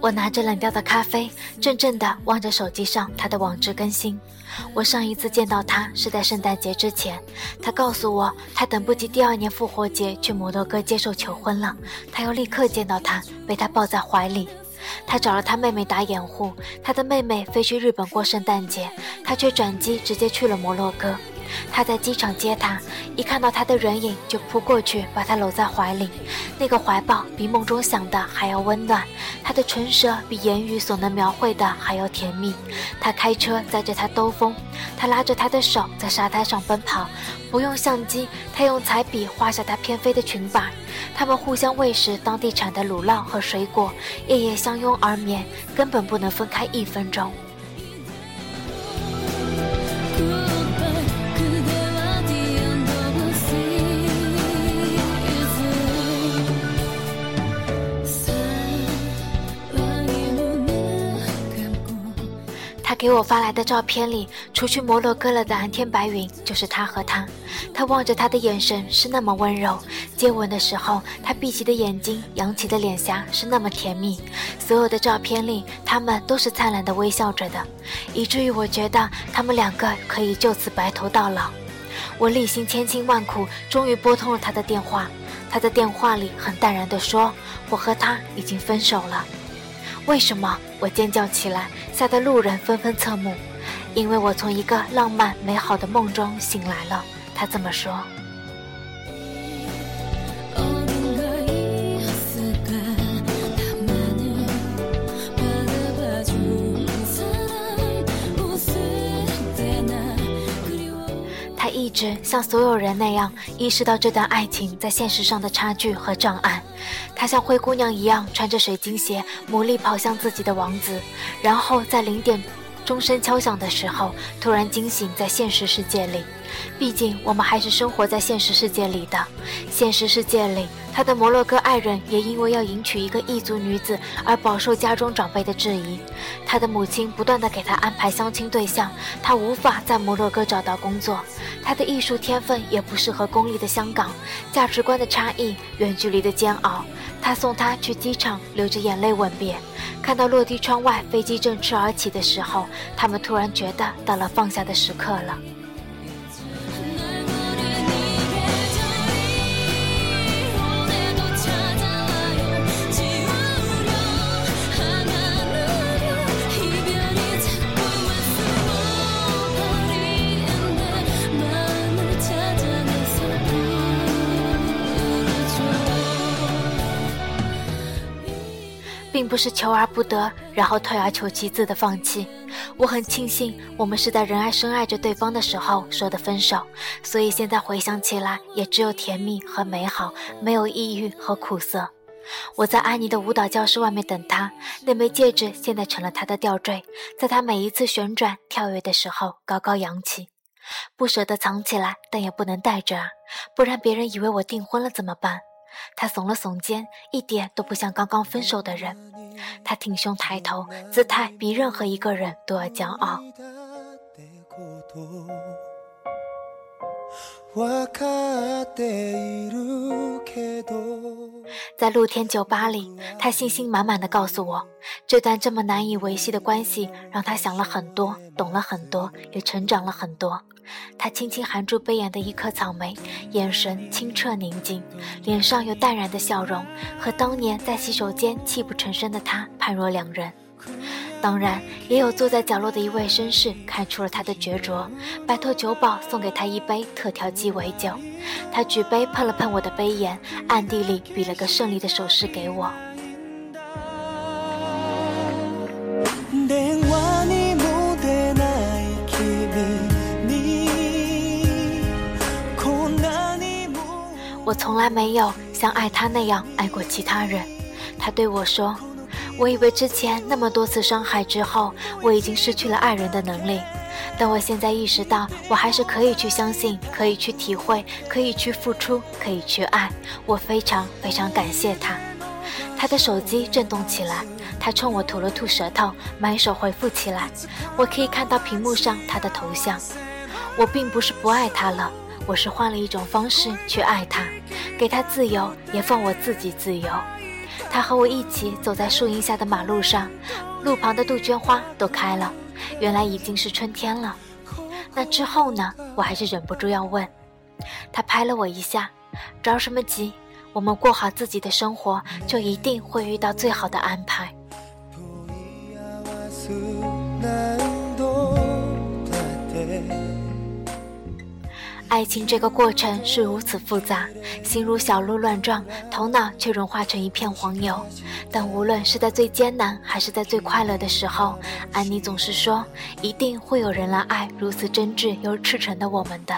我拿着冷掉的咖啡，怔怔地望着手机上他的网志更新。我上一次见到他是在圣诞节之前，他告诉我他等不及第二年复活节去摩洛哥接受求婚了，他要立刻见到他，被他抱在怀里。他找了他妹妹打掩护，他的妹妹飞去日本过圣诞节，他却转机直接去了摩洛哥。他在机场接她，一看到她的人影就扑过去，把她搂在怀里。那个怀抱比梦中想的还要温暖，他的唇舌比言语所能描绘的还要甜蜜。他开车载着她兜风，他拉着她的手在沙滩上奔跑，不用相机，他用彩笔画下她翩飞的裙摆。他们互相喂食当地产的乳酪和水果，夜夜相拥而眠，根本不能分开一分钟。给我发来的照片里，除去摩洛哥了的蓝天白云，就是他和他。他望着他的眼神是那么温柔，接吻的时候，他闭起的眼睛、扬起的脸颊是那么甜蜜。所有的照片里，他们都是灿烂的微笑着的，以至于我觉得他们两个可以就此白头到老。我历经千辛万苦，终于拨通了他的电话。他在电话里很淡然地说：“我和他已经分手了。”为什么？我尖叫起来，吓得路人纷纷侧目。因为我从一个浪漫美好的梦中醒来了。他这么说。直像所有人那样意识到这段爱情在现实上的差距和障碍。他像灰姑娘一样穿着水晶鞋，努力跑向自己的王子，然后在零点钟声敲响的时候，突然惊醒在现实世界里。毕竟我们还是生活在现实世界里的。现实世界里，他的摩洛哥爱人也因为要迎娶一个异族女子而饱受家中长辈的质疑。他的母亲不断的给他安排相亲对象，他无法在摩洛哥找到工作。他的艺术天分也不适合功利的香港。价值观的差异，远距离的煎熬。他送她去机场，流着眼泪吻别。看到落地窗外飞机振翅而起的时候，他们突然觉得到了放下的时刻了。不是求而不得，然后退而求其次的放弃。我很庆幸我们是在仍爱深爱着对方的时候说的分手，所以现在回想起来，也只有甜蜜和美好，没有抑郁和苦涩。我在安妮的舞蹈教室外面等她，那枚戒指现在成了她的吊坠，在她每一次旋转跳跃的时候高高扬起，不舍得藏起来，但也不能带着啊，不然别人以为我订婚了怎么办？他耸了耸肩，一点都不像刚刚分手的人。他挺胸抬头，姿态比任何一个人都要骄傲。在露天酒吧里，他信心满满的告诉我，这段这么难以维系的关系，让他想了很多，懂了很多，也成长了很多。他轻轻含住杯沿的一颗草莓，眼神清澈宁静，脸上有淡然的笑容，和当年在洗手间泣不成声的他判若两人。当然，也有坐在角落的一位绅士看出了他的决着，拜托酒保送给他一杯特调鸡尾酒。他举杯碰了碰我的杯沿，暗地里比了个胜利的手势给我。我从来没有像爱他那样爱过其他人，他对我说：“我以为之前那么多次伤害之后，我已经失去了爱人的能力，但我现在意识到，我还是可以去相信，可以去体会，可以去付出，可以去爱。我非常非常感谢他。”他的手机震动起来，他冲我吐了吐舌头，满手回复起来。我可以看到屏幕上他的头像。我并不是不爱他了，我是换了一种方式去爱他，给他自由，也放我自己自由。他和我一起走在树荫下的马路上，路旁的杜鹃花都开了，原来已经是春天了。那之后呢？我还是忍不住要问。他拍了我一下，着什么急？我们过好自己的生活，就一定会遇到最好的安排。爱情这个过程是如此复杂，心如小鹿乱撞，头脑却融化成一片黄油。但无论是在最艰难，还是在最快乐的时候，安妮总是说，一定会有人来爱如此真挚又赤诚的我们的。